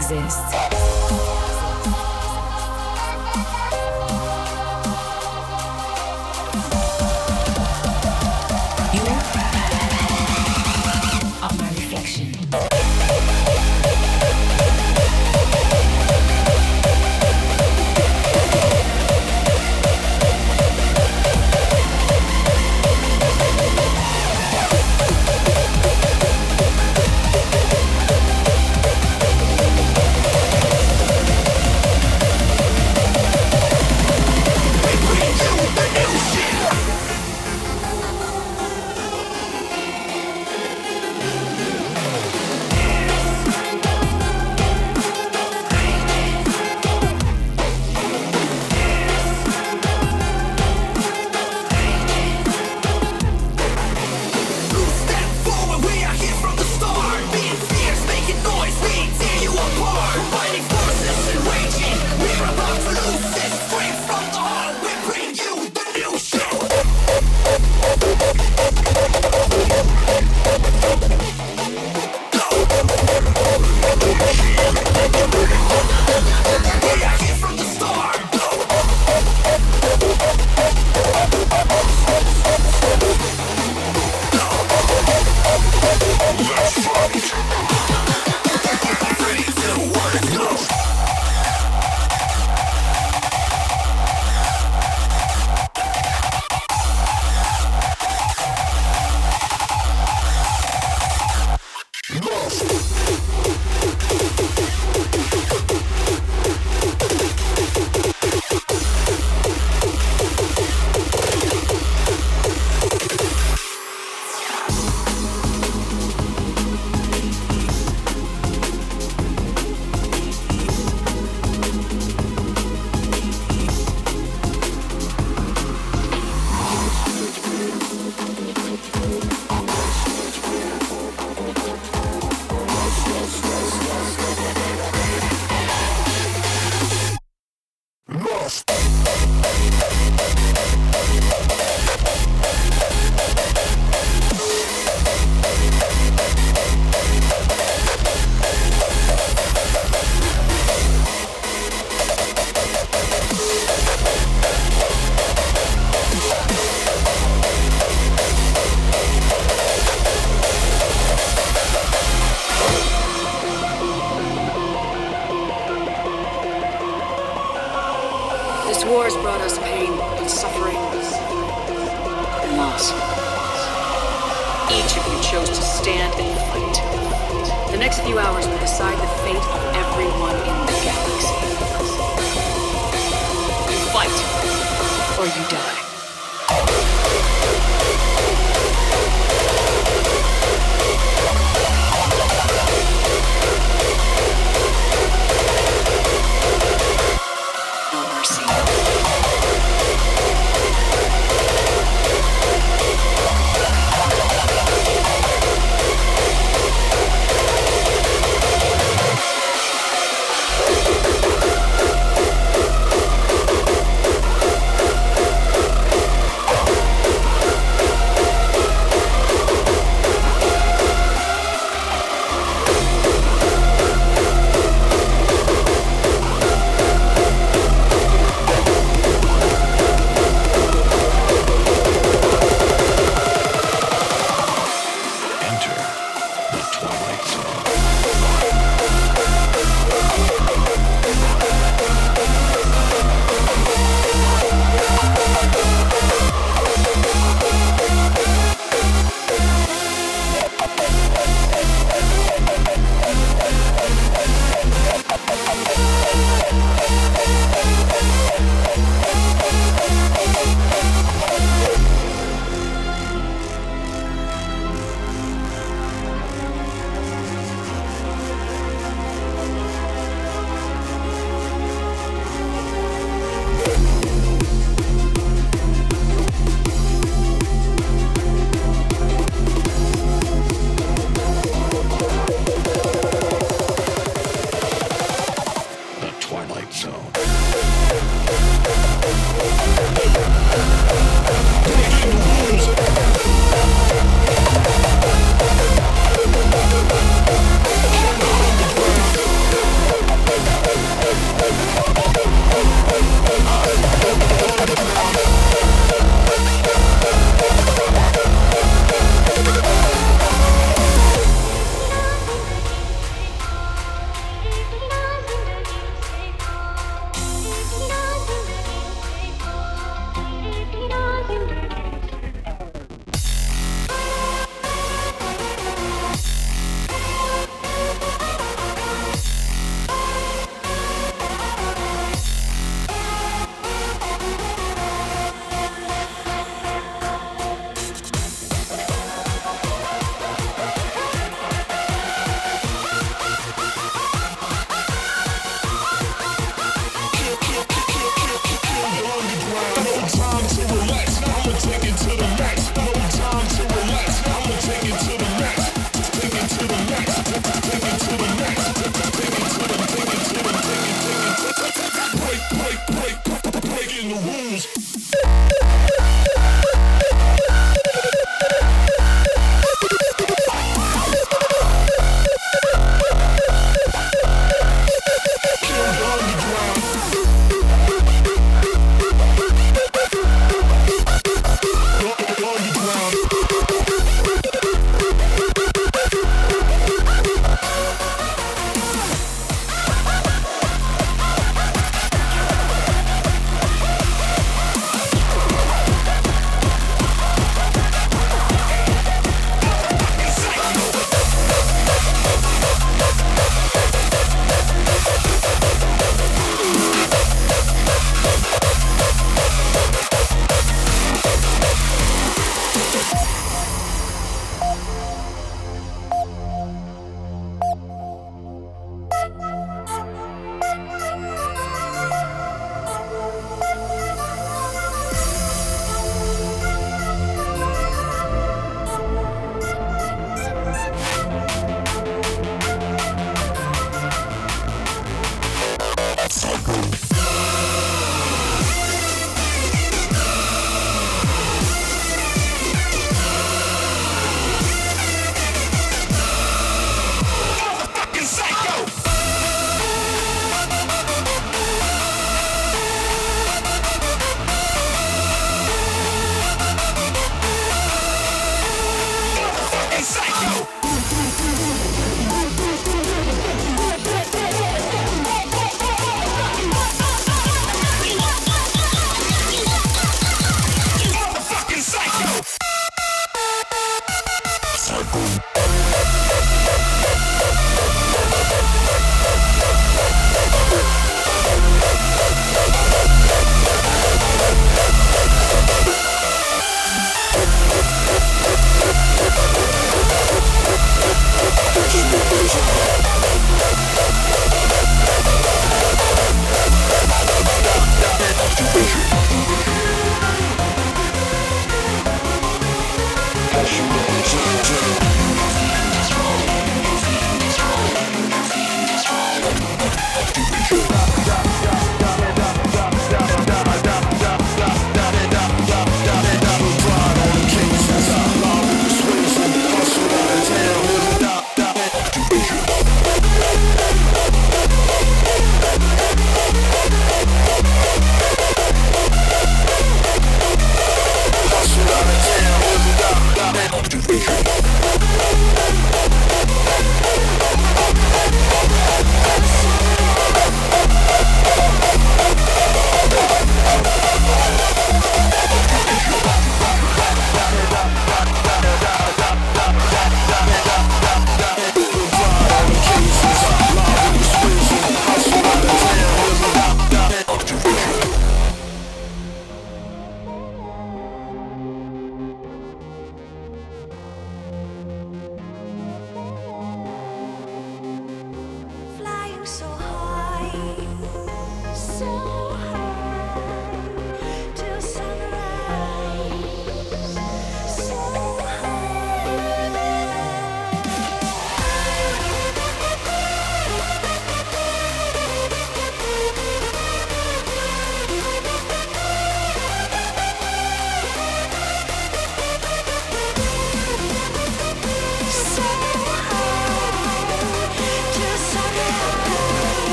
exist.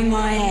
Thank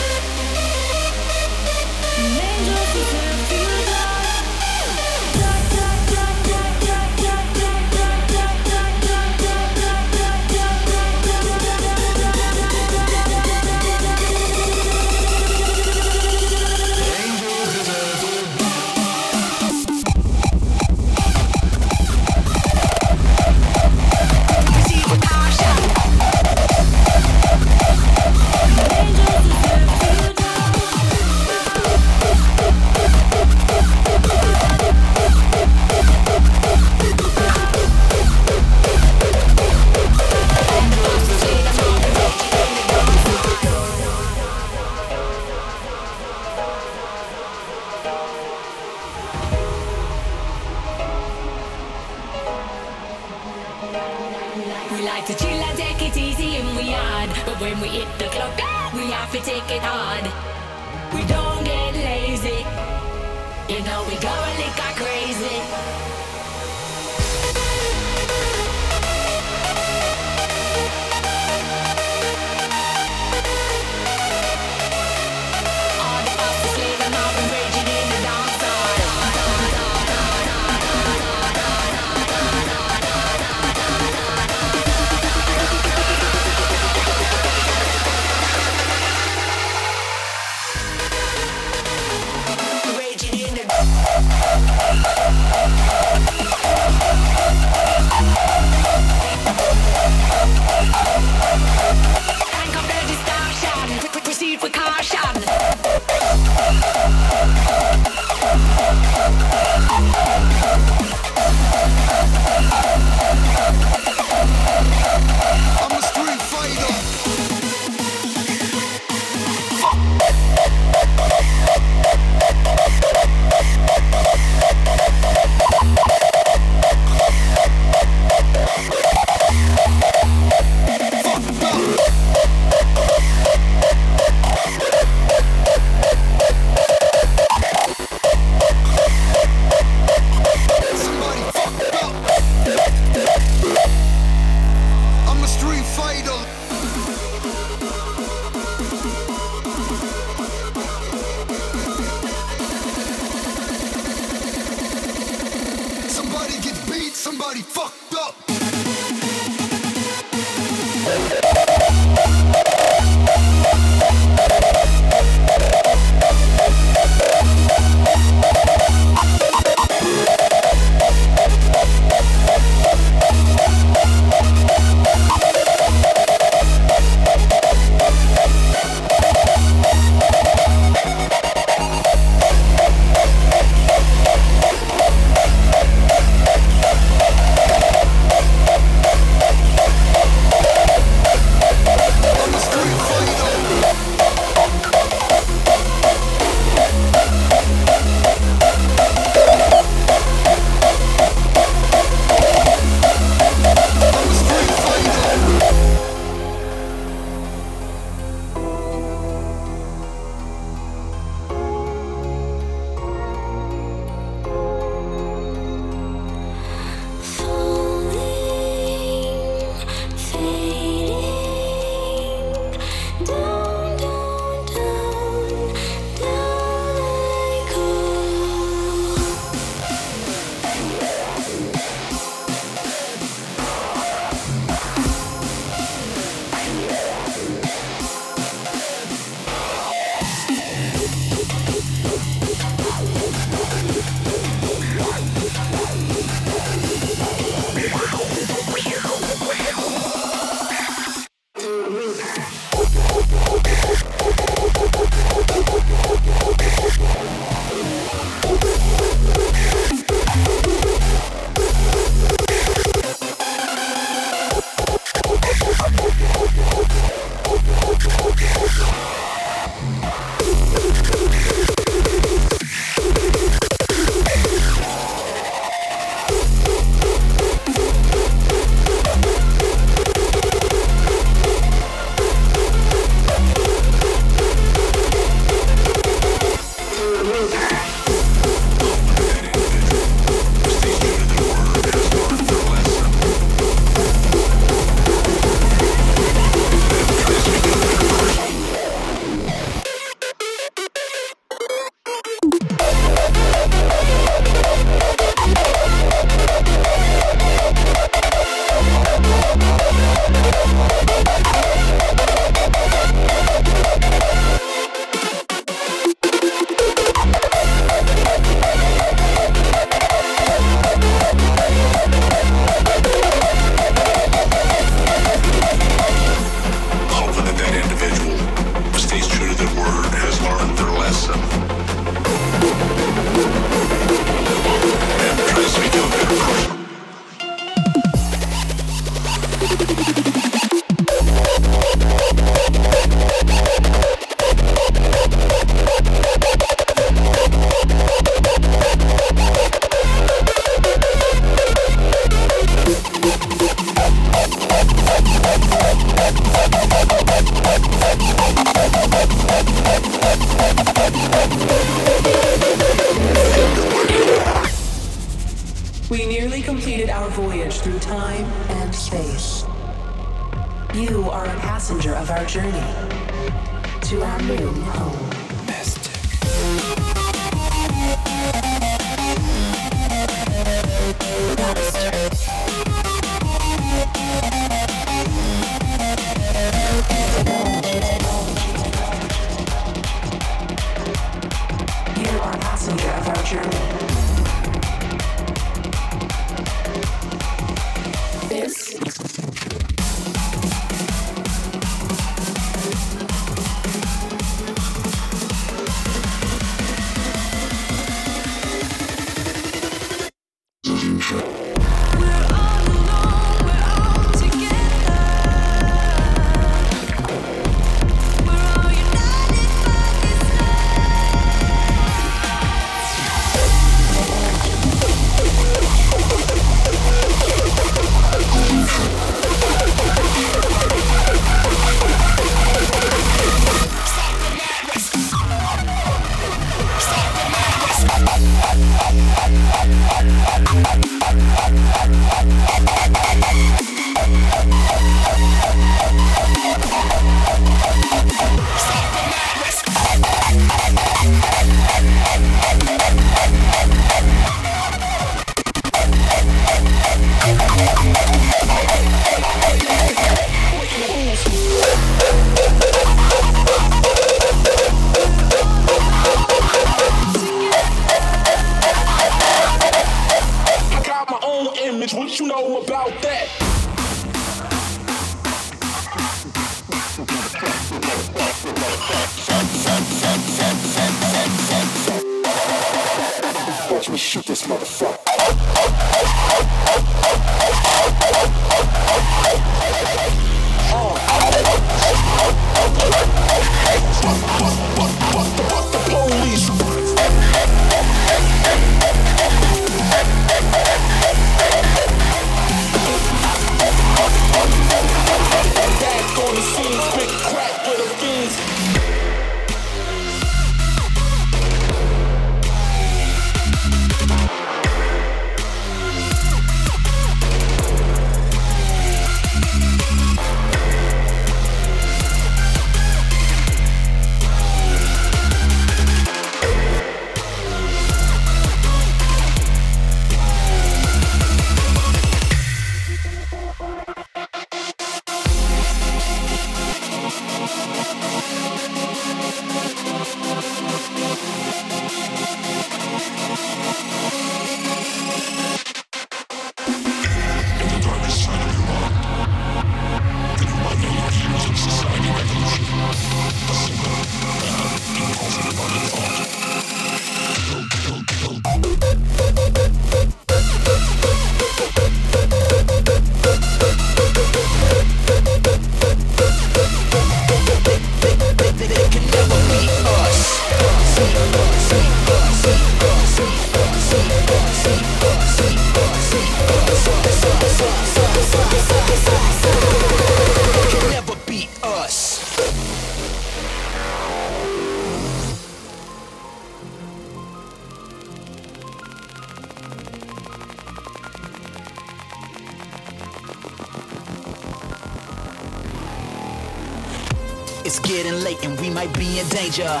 danger.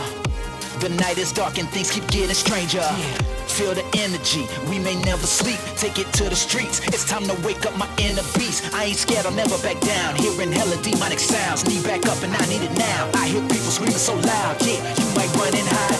The night is dark and things keep getting stranger. Feel the energy, we may never sleep. Take it to the streets, it's time to wake up my inner beast. I ain't scared, I'll never back down. Hearing hella demonic sounds, need back up and I need it now. I hear people screaming so loud, yeah, you might run and hide.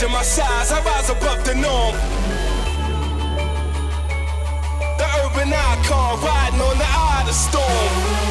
raising my size, I rise above the norm. The urban icon riding on the eye of the storm.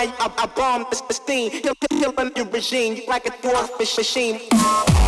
I, I, I bomb the, steam. You're killing your regime like a dwarf machine.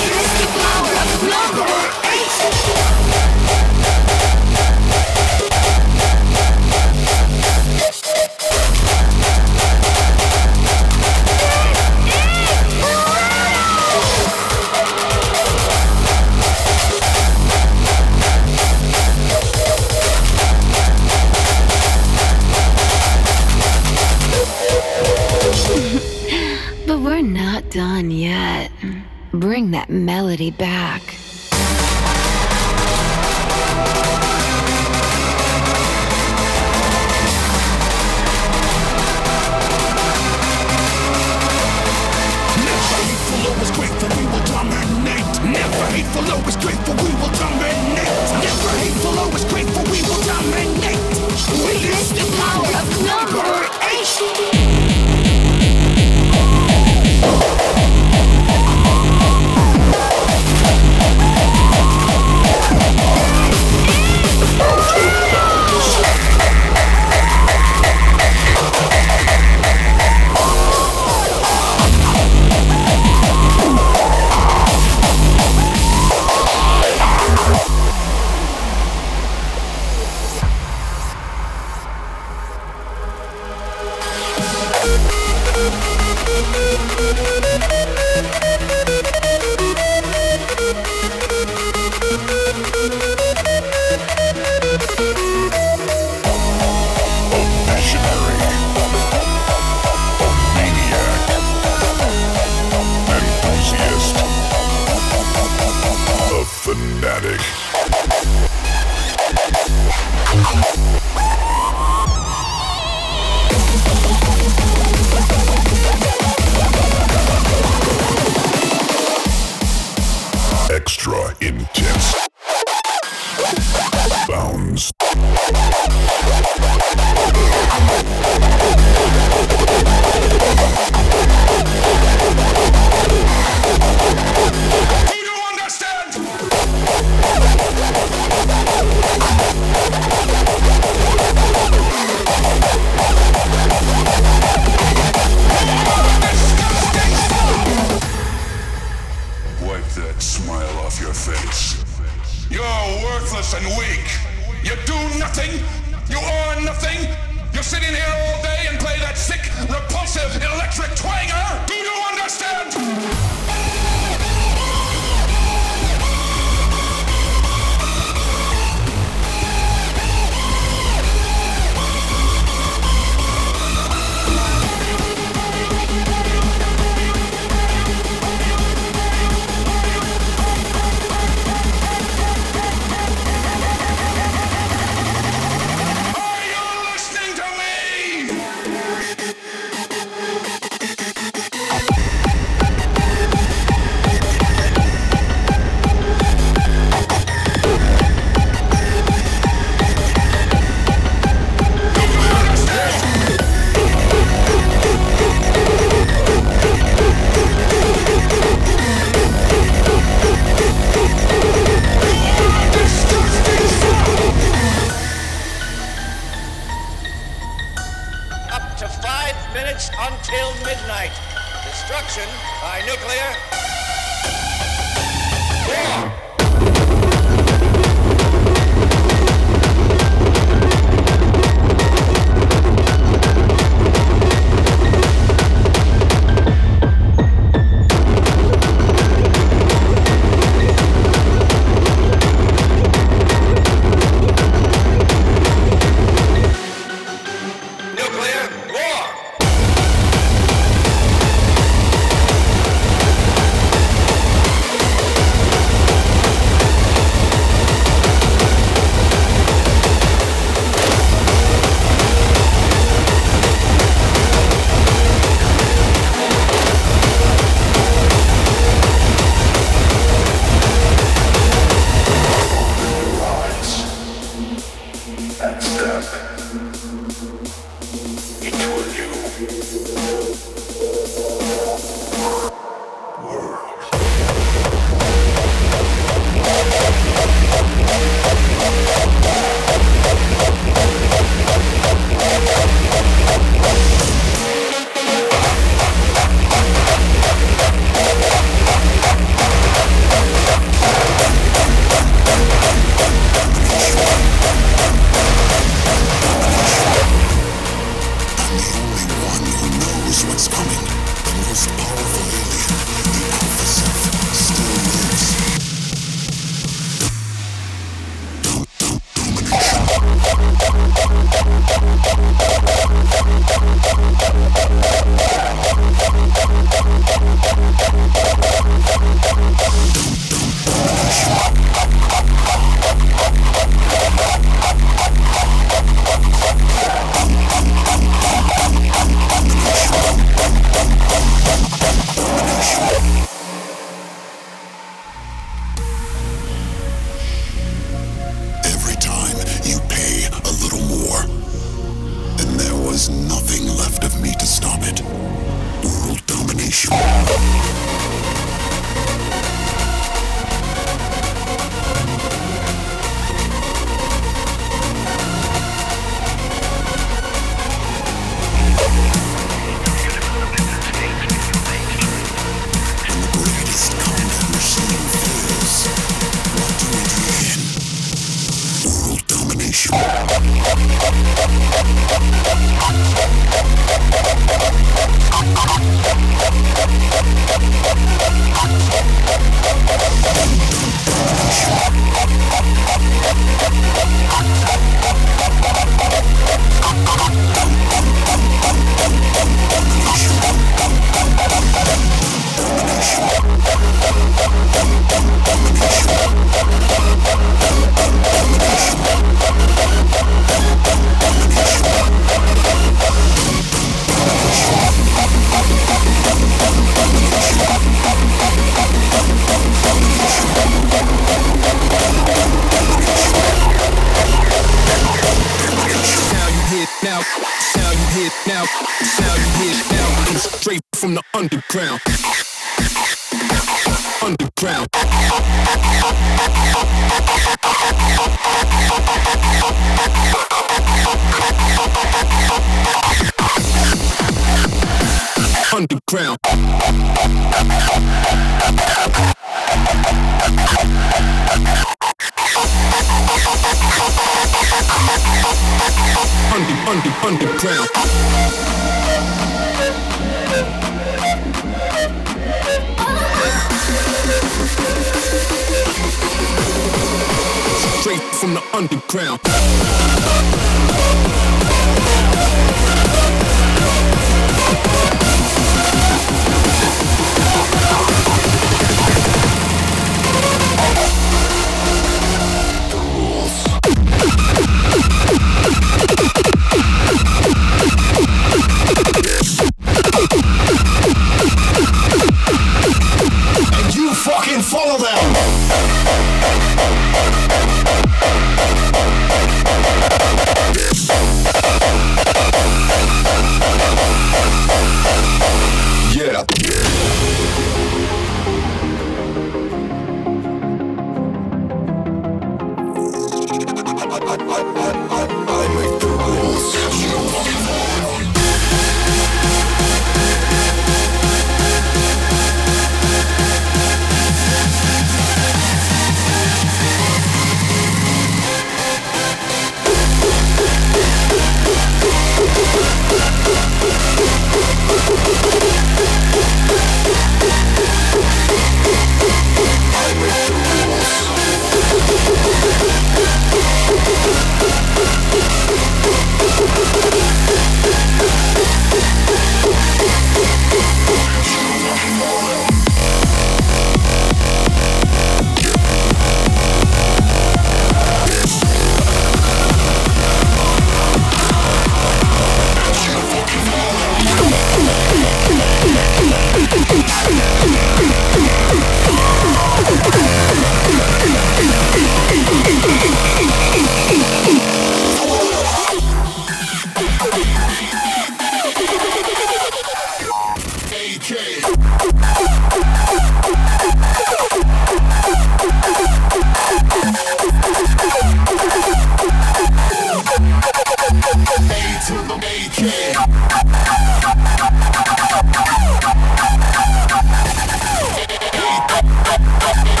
Thank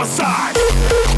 homicide.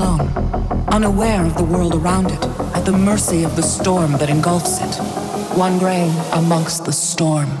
Blown, unaware of the world around it, at the mercy of the storm that engulfs it. One grain amongst the storm.